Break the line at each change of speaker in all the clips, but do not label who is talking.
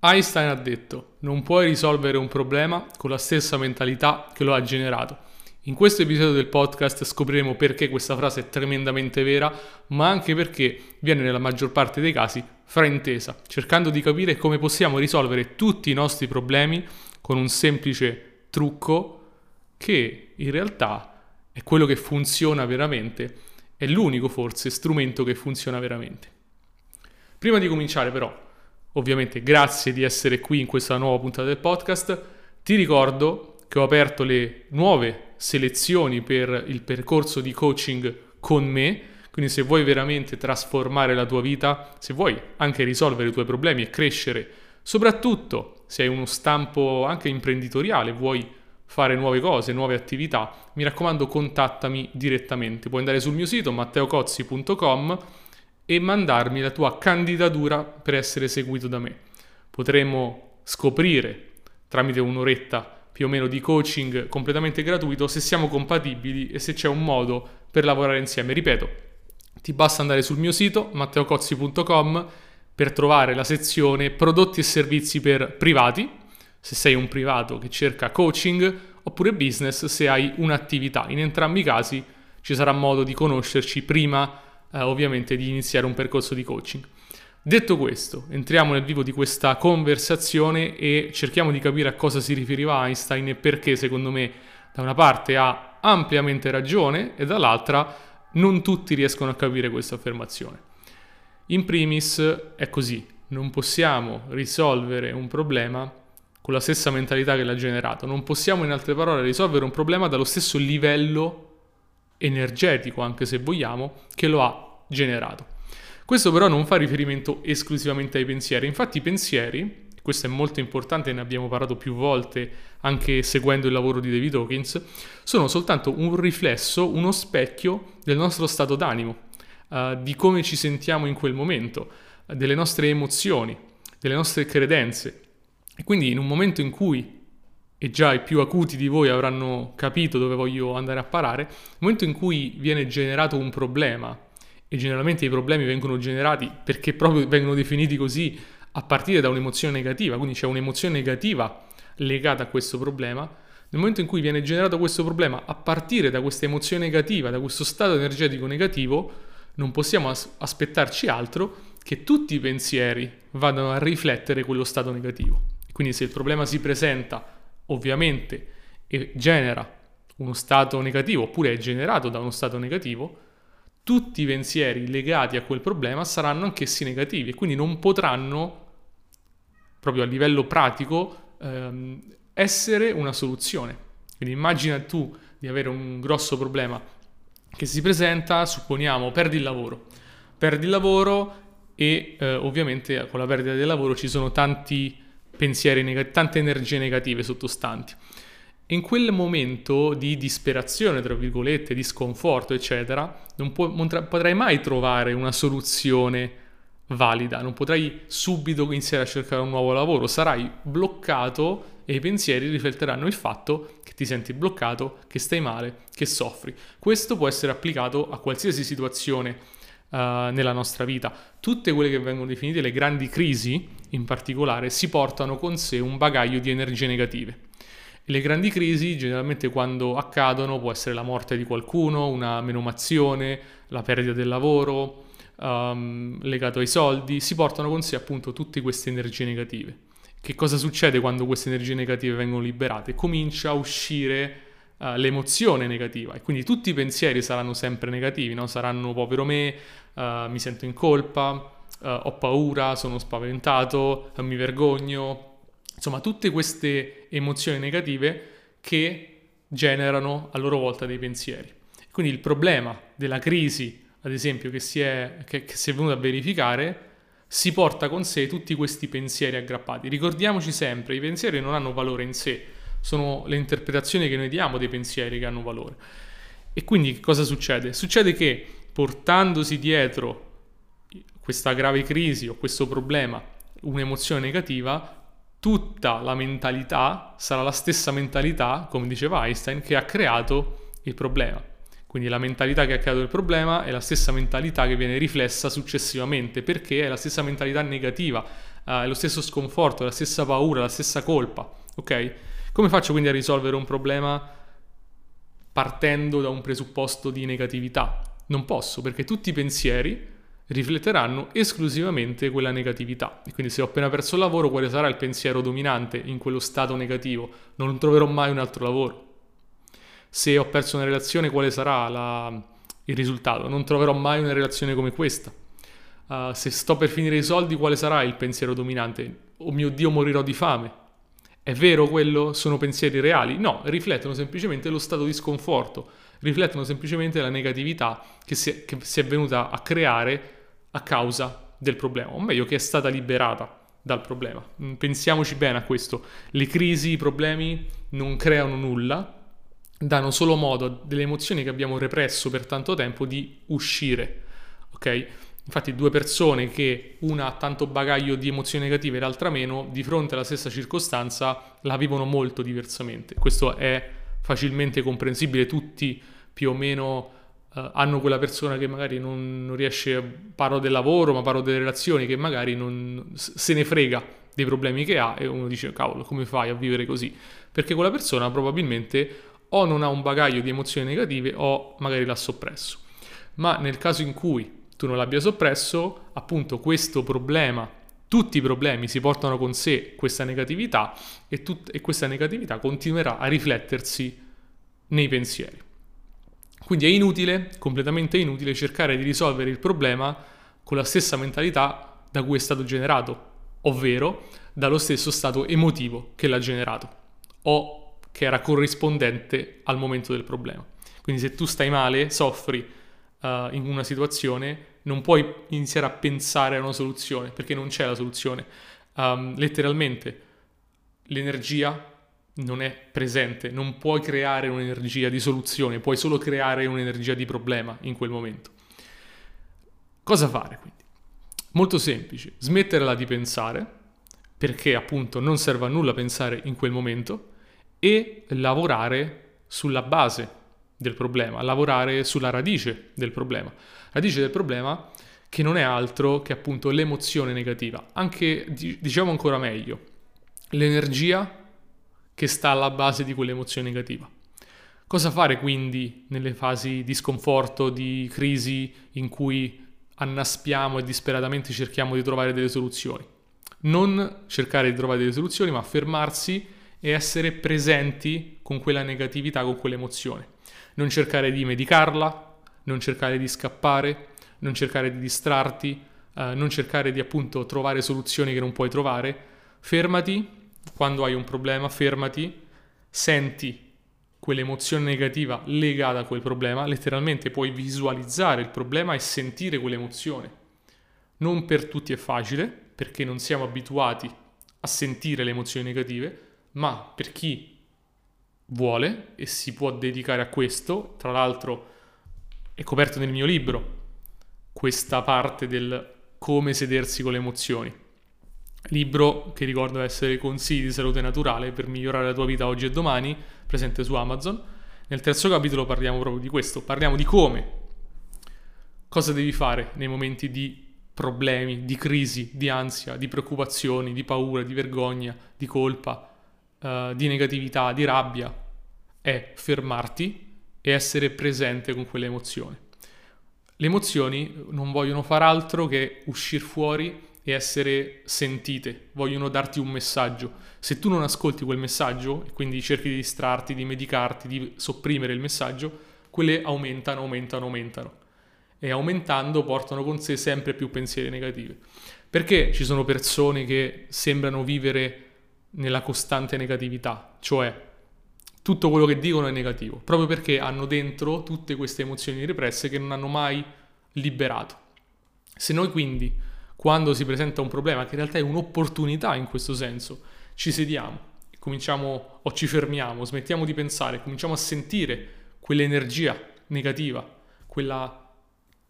Einstein ha detto, non puoi risolvere un problema con la stessa mentalità che lo ha generato. In questo episodio del podcast scopriremo perché questa frase è tremendamente vera, ma anche perché viene nella maggior parte dei casi fraintesa, cercando di capire come possiamo risolvere tutti i nostri problemi con un semplice trucco che in realtà è quello che funziona veramente, è l'unico forse strumento che funziona veramente. Prima di cominciare però, ovviamente grazie di essere qui in questa nuova puntata del podcast. Ti ricordo che ho aperto le nuove selezioni per il percorso di coaching con me, quindi se vuoi veramente trasformare la tua vita, se vuoi anche risolvere i tuoi problemi e crescere, soprattutto se hai uno stampo anche imprenditoriale, vuoi fare nuove cose, nuove attività, mi raccomando contattami direttamente. Puoi andare sul mio sito matteocozzi.com e mandarmi la tua candidatura per essere seguito da me. Potremo scoprire tramite un'oretta più o meno di coaching completamente gratuito se siamo compatibili e se c'è un modo per lavorare insieme. Ripeto, ti basta andare sul mio sito matteocozzi.com per trovare la sezione prodotti e servizi per privati, se sei un privato che cerca coaching, oppure business se hai un'attività. In entrambi i casi ci sarà modo di conoscerci prima eh, ovviamente di iniziare un percorso di coaching. Detto questo, entriamo nel vivo di questa conversazione e cerchiamo di capire a cosa si riferiva Einstein e perché secondo me da una parte ha ampiamente ragione e dall'altra non tutti riescono a capire questa affermazione. In primis è così, non possiamo risolvere un problema con la stessa mentalità che l'ha generato, non possiamo in altre parole risolvere un problema dallo stesso livello energetico, anche se vogliamo, che lo ha generato. Questo però non fa riferimento esclusivamente ai pensieri, infatti i pensieri, questo è molto importante, ne abbiamo parlato più volte anche seguendo il lavoro di David Hawkins, sono soltanto un riflesso, uno specchio del nostro stato d'animo, uh, di come ci sentiamo in quel momento, delle nostre emozioni, delle nostre credenze. E quindi in un momento in cui e già i più acuti di voi avranno capito dove voglio andare a parare, nel momento in cui viene generato un problema, e generalmente i problemi vengono generati perché proprio vengono definiti così a partire da un'emozione negativa, quindi c'è un'emozione negativa legata a questo problema, nel momento in cui viene generato questo problema a partire da questa emozione negativa, da questo stato energetico negativo, non possiamo as- aspettarci altro che tutti i pensieri vadano a riflettere quello stato negativo. Quindi se il problema si presenta ovviamente genera uno stato negativo oppure è generato da uno stato negativo, tutti i pensieri legati a quel problema saranno anch'essi negativi e quindi non potranno, proprio a livello pratico, ehm, essere una soluzione. Quindi immagina tu di avere un grosso problema che si presenta, supponiamo, perdi il lavoro. Perdi il lavoro e eh, ovviamente con la perdita del lavoro ci sono tanti pensieri negativi, tante energie negative sottostanti. In quel momento di disperazione, tra virgolette, di sconforto, eccetera, non, può, tra, potrai mai trovare una soluzione valida, non potrai subito iniziare a cercare un nuovo lavoro, sarai bloccato e i pensieri rifletteranno il fatto che ti senti bloccato, che stai male, che soffri. Questo può essere applicato a qualsiasi situazione nella nostra vita. Tutte quelle che vengono definite le grandi crisi, in particolare, si portano con sé un bagaglio di energie negative. Le grandi crisi, generalmente quando accadono, può essere la morte di qualcuno, una menomazione, la perdita del lavoro, um, legato ai soldi, si portano con sé appunto tutte queste energie negative. Che cosa succede quando queste energie negative vengono liberate? Comincia a uscire uh, l'emozione negativa e quindi tutti i pensieri saranno sempre negativi, no? saranno povero me, uh, mi sento in colpa, uh, ho paura, sono spaventato, mi vergogno, insomma tutte queste emozioni negative che generano a loro volta dei pensieri. Quindi il problema della crisi, ad esempio, che si è, che, che si è venuto a verificare, si porta con sé tutti questi pensieri aggrappati. Ricordiamoci sempre, i pensieri non hanno valore in sé, sono le interpretazioni che noi diamo dei pensieri che hanno valore. E quindi cosa succede? Succede che portandosi dietro questa grave crisi o questo problema, un'emozione negativa, tutta la mentalità sarà la stessa mentalità, come diceva Einstein, che ha creato il problema. Quindi la mentalità che ha creato il problema è la stessa mentalità che viene riflessa successivamente, perché è la stessa mentalità negativa uh, è lo stesso sconforto, la stessa paura, la stessa colpa, ok? Come faccio quindi a risolvere un problema partendo da un presupposto di negatività? Non posso, perché tutti i pensieri rifletteranno esclusivamente quella negatività. E quindi se ho appena perso il lavoro, quale sarà il pensiero dominante in quello stato negativo? Non troverò mai un altro lavoro. Se ho perso una relazione, quale sarà la, il risultato? Non troverò mai una relazione come questa. Uh, se sto per finire i soldi, quale sarà il pensiero dominante? Oh mio Dio, morirò di fame. È vero quello? Sono pensieri reali? No, riflettono semplicemente lo stato di sconforto, riflettono semplicemente la negatività che si è, che si è venuta a creare a causa del problema, o meglio che è stata liberata dal problema. Mm, pensiamoci bene a questo, le crisi, i problemi non creano nulla, danno solo modo delle emozioni che abbiamo represso per tanto tempo di uscire, ok? Infatti due persone che una ha tanto bagaglio di emozioni negative e l'altra meno, di fronte alla stessa circostanza la vivono molto diversamente. Questo è facilmente comprensibile, tutti più o meno uh, hanno quella persona che magari non, non, riesce, parlo del lavoro, ma parlo delle relazioni, che magari non, se ne frega dei problemi che ha e uno dice cavolo come fai a vivere così? Perché quella persona probabilmente o non ha un bagaglio di emozioni negative o magari l'ha soppresso. Ma nel caso in cui tu non l'abbia soppresso, appunto questo problema, tutti i problemi si portano con sé questa negatività e, tut- e questa negatività continuerà a riflettersi nei pensieri. Quindi è inutile, completamente inutile, cercare di risolvere il problema con la stessa mentalità da cui è stato generato, ovvero dallo stesso stato emotivo che l'ha generato o che era corrispondente al momento del problema. Quindi se tu stai male, soffri uh, in una situazione, non puoi iniziare a pensare a una soluzione perché non c'è la soluzione. Um, letteralmente l'energia non è presente, non puoi creare un'energia di soluzione, puoi solo creare un'energia di problema in quel momento. Cosa fare quindi? Molto semplice, smetterla di pensare, perché appunto non serve a nulla pensare in quel momento, e lavorare sulla base del problema, lavorare sulla radice del problema. Radice del problema che non è altro che appunto l'emozione negativa. Anche, diciamo ancora meglio, l'energia che sta alla base di quell'emozione negativa. Cosa fare quindi nelle fasi di sconforto, di crisi in cui annaspiamo e disperatamente cerchiamo di trovare delle soluzioni? Non cercare di trovare delle soluzioni, ma fermarsi e essere presenti con quella negatività, con quell'emozione. Non cercare di medicarla, non cercare di scappare, non cercare di distrarti, eh, non cercare di appunto trovare soluzioni che non puoi trovare. Fermati quando hai un problema, fermati, senti quell'emozione negativa legata a quel problema, letteralmente puoi visualizzare il problema e sentire quell'emozione. Non per tutti è facile, perché non siamo abituati a sentire le emozioni negative, ma per chi vuole e si può dedicare a questo, tra l'altro è coperto nel mio libro questa parte del come sedersi con le emozioni. Libro che ricordo essere Consigli di salute naturale per migliorare la tua vita oggi e domani, presente su Amazon. Nel terzo capitolo parliamo proprio di questo, parliamo di come, cosa devi fare nei momenti di problemi, di crisi, di ansia, di preoccupazioni, di paura, di vergogna, di colpa, uh, di negatività, di rabbia, è fermarti e essere presente con quelle emozioni. Le emozioni non vogliono far altro che uscire fuori e essere sentite, vogliono darti un messaggio. Se tu non ascolti quel messaggio e quindi cerchi di distrarti, di medicarti, di sopprimere il messaggio, quelle aumentano, aumentano, aumentano. E aumentando portano con sé sempre più pensieri negativi. Perché ci sono persone che sembrano vivere nella costante negatività, cioè tutto quello che dicono è negativo, proprio perché hanno dentro tutte queste emozioni represse che non hanno mai liberato. Se noi quindi quando si presenta un problema, che in realtà è un'opportunità in questo senso, ci sediamo, cominciamo o ci fermiamo, smettiamo di pensare, cominciamo a sentire quell'energia negativa, quella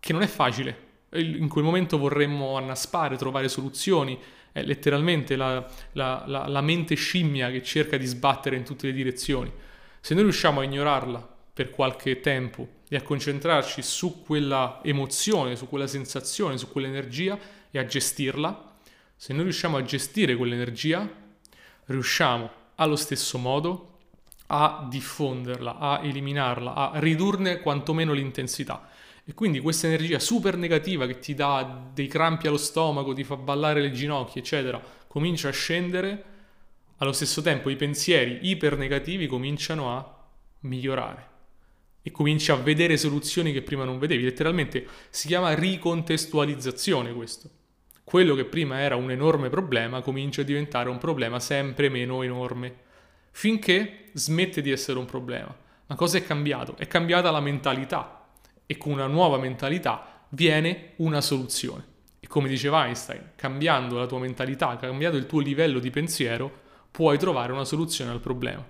che non è facile. In quel momento vorremmo annaspare, trovare soluzioni, è letteralmente la, la, la, la mente scimmia che cerca di sbattere in tutte le direzioni. Se noi riusciamo a ignorarla per qualche tempo e a concentrarci su quella emozione, su quella sensazione, su quell'energia, e a gestirla, Se noi riusciamo a gestire quell'energia, riusciamo allo stesso modo a diffonderla, a eliminarla, a ridurne quantomeno l'intensità. E quindi questa energia super negativa che ti dà dei crampi allo stomaco, ti fa ballare le ginocchia, eccetera, comincia a scendere, allo stesso tempo i pensieri iper negativi cominciano a migliorare e cominci a vedere soluzioni che prima non vedevi. Letteralmente si chiama ricontestualizzazione questo. Quello che prima era un enorme problema comincia a diventare un problema sempre meno enorme, finché smette di essere un problema. Ma cosa è cambiato? È cambiata la mentalità e con una nuova mentalità viene una soluzione. E come diceva Einstein, cambiando la tua mentalità, cambiando il tuo livello di pensiero, puoi trovare una soluzione al problema.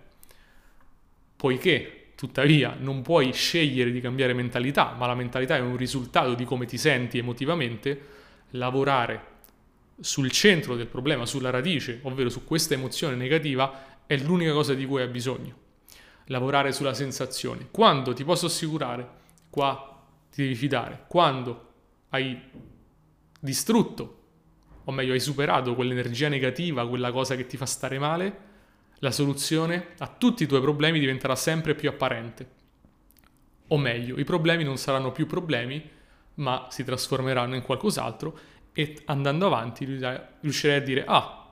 Poiché Tuttavia non puoi scegliere di cambiare mentalità, ma la mentalità è un risultato di come ti senti emotivamente, lavorare sul centro del problema, sulla radice, ovvero su questa emozione negativa, è l'unica cosa di cui hai bisogno. Lavorare sulla sensazione. Quando ti posso assicurare, qua ti devi fidare, quando hai distrutto, o meglio hai superato quell'energia negativa, quella cosa che ti fa stare male, la soluzione a tutti i tuoi problemi diventerà sempre più apparente. O meglio, i problemi non saranno più problemi, ma si trasformeranno in qualcos'altro e andando avanti riuscirai a dire ah,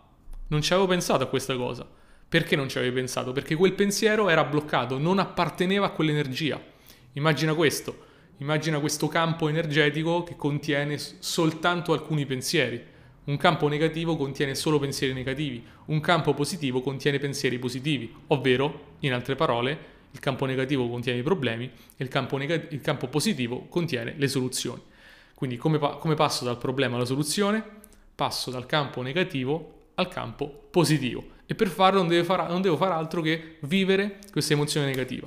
non ci avevo pensato a questa cosa. Perché non ci avevi pensato? Perché quel pensiero era bloccato, non apparteneva a quell'energia. Immagina questo, immagina questo campo energetico che contiene soltanto alcuni pensieri un campo negativo contiene solo pensieri negativi, un campo positivo contiene pensieri positivi, ovvero, in altre parole, il campo negativo contiene i problemi e il campo, neg- il campo positivo contiene le soluzioni. Quindi come, pa- come passo dal problema alla soluzione? Passo dal campo negativo al campo positivo e per farlo non, far, non devo fare altro che vivere questa emozione negativa.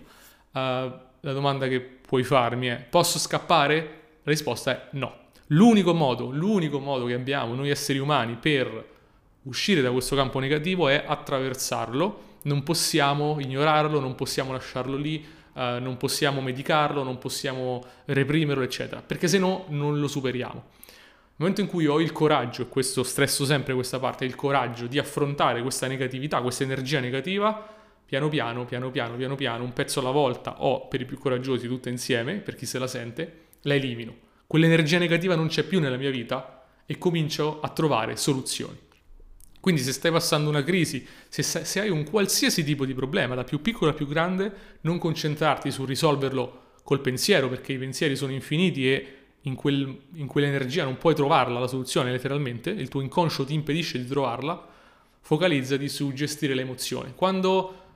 Uh, la domanda che puoi farmi è posso scappare? La risposta è no. L'unico modo, l'unico modo che abbiamo noi esseri umani per uscire da questo campo negativo è attraversarlo, non possiamo ignorarlo, non possiamo lasciarlo lì, eh, non possiamo medicarlo, non possiamo reprimerlo, eccetera, perché se no non lo superiamo. Nel momento in cui ho il coraggio, e questo stresso sempre questa parte, il coraggio di affrontare questa negatività, questa energia negativa, piano piano, piano piano, piano piano, un pezzo alla volta o per i più coraggiosi tutte insieme, per chi se la sente, la elimino quell'energia negativa non c'è più nella mia vita e comincio a trovare soluzioni. Quindi se stai passando una crisi, se, se, hai un qualsiasi tipo di problema, da più piccolo a più grande, non concentrarti su risolverlo col pensiero, perché i pensieri sono infiniti e in, quel, in quell'energia non puoi trovarla la soluzione letteralmente, il tuo inconscio ti impedisce di trovarla, focalizzati su gestire l'emozione. Quando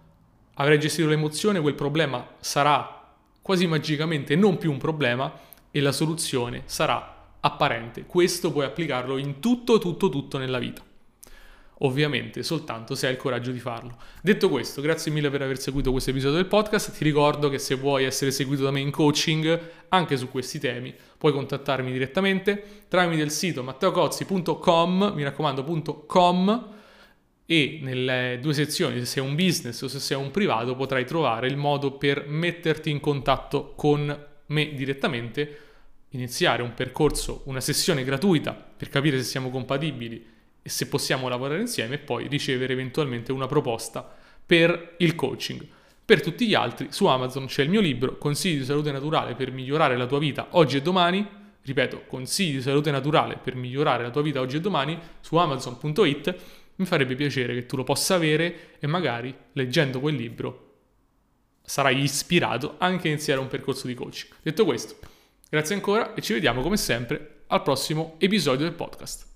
avrai gestito l'emozione, quel problema sarà quasi magicamente non più un problema, e la soluzione sarà apparente. Questo puoi applicarlo in tutto, tutto, tutto nella vita. Ovviamente soltanto se hai il coraggio di farlo. Detto questo, grazie mille per aver seguito questo episodio del podcast. Ti ricordo che se vuoi essere seguito da me in coaching anche su questi temi, puoi contattarmi direttamente tramite il sito matteocozzi.com, mi raccomando .com e nelle due sezioni, se sei un business o se sei un privato, potrai trovare il modo per metterti in contatto con me direttamente, iniziare un percorso, una sessione gratuita per capire se siamo compatibili e se possiamo lavorare insieme e poi ricevere eventualmente una proposta per il coaching. Per tutti gli altri, su Amazon c'è il mio libro Consigli di salute naturale per migliorare la tua vita oggi e domani. Ripeto, consigli di salute naturale per migliorare la tua vita oggi e domani su amazon.it. Mi farebbe piacere che tu lo possa avere e magari leggendo quel libro sarai ispirato anche a iniziare un percorso di coaching. Detto questo, grazie ancora e ci vediamo come sempre al prossimo episodio del podcast.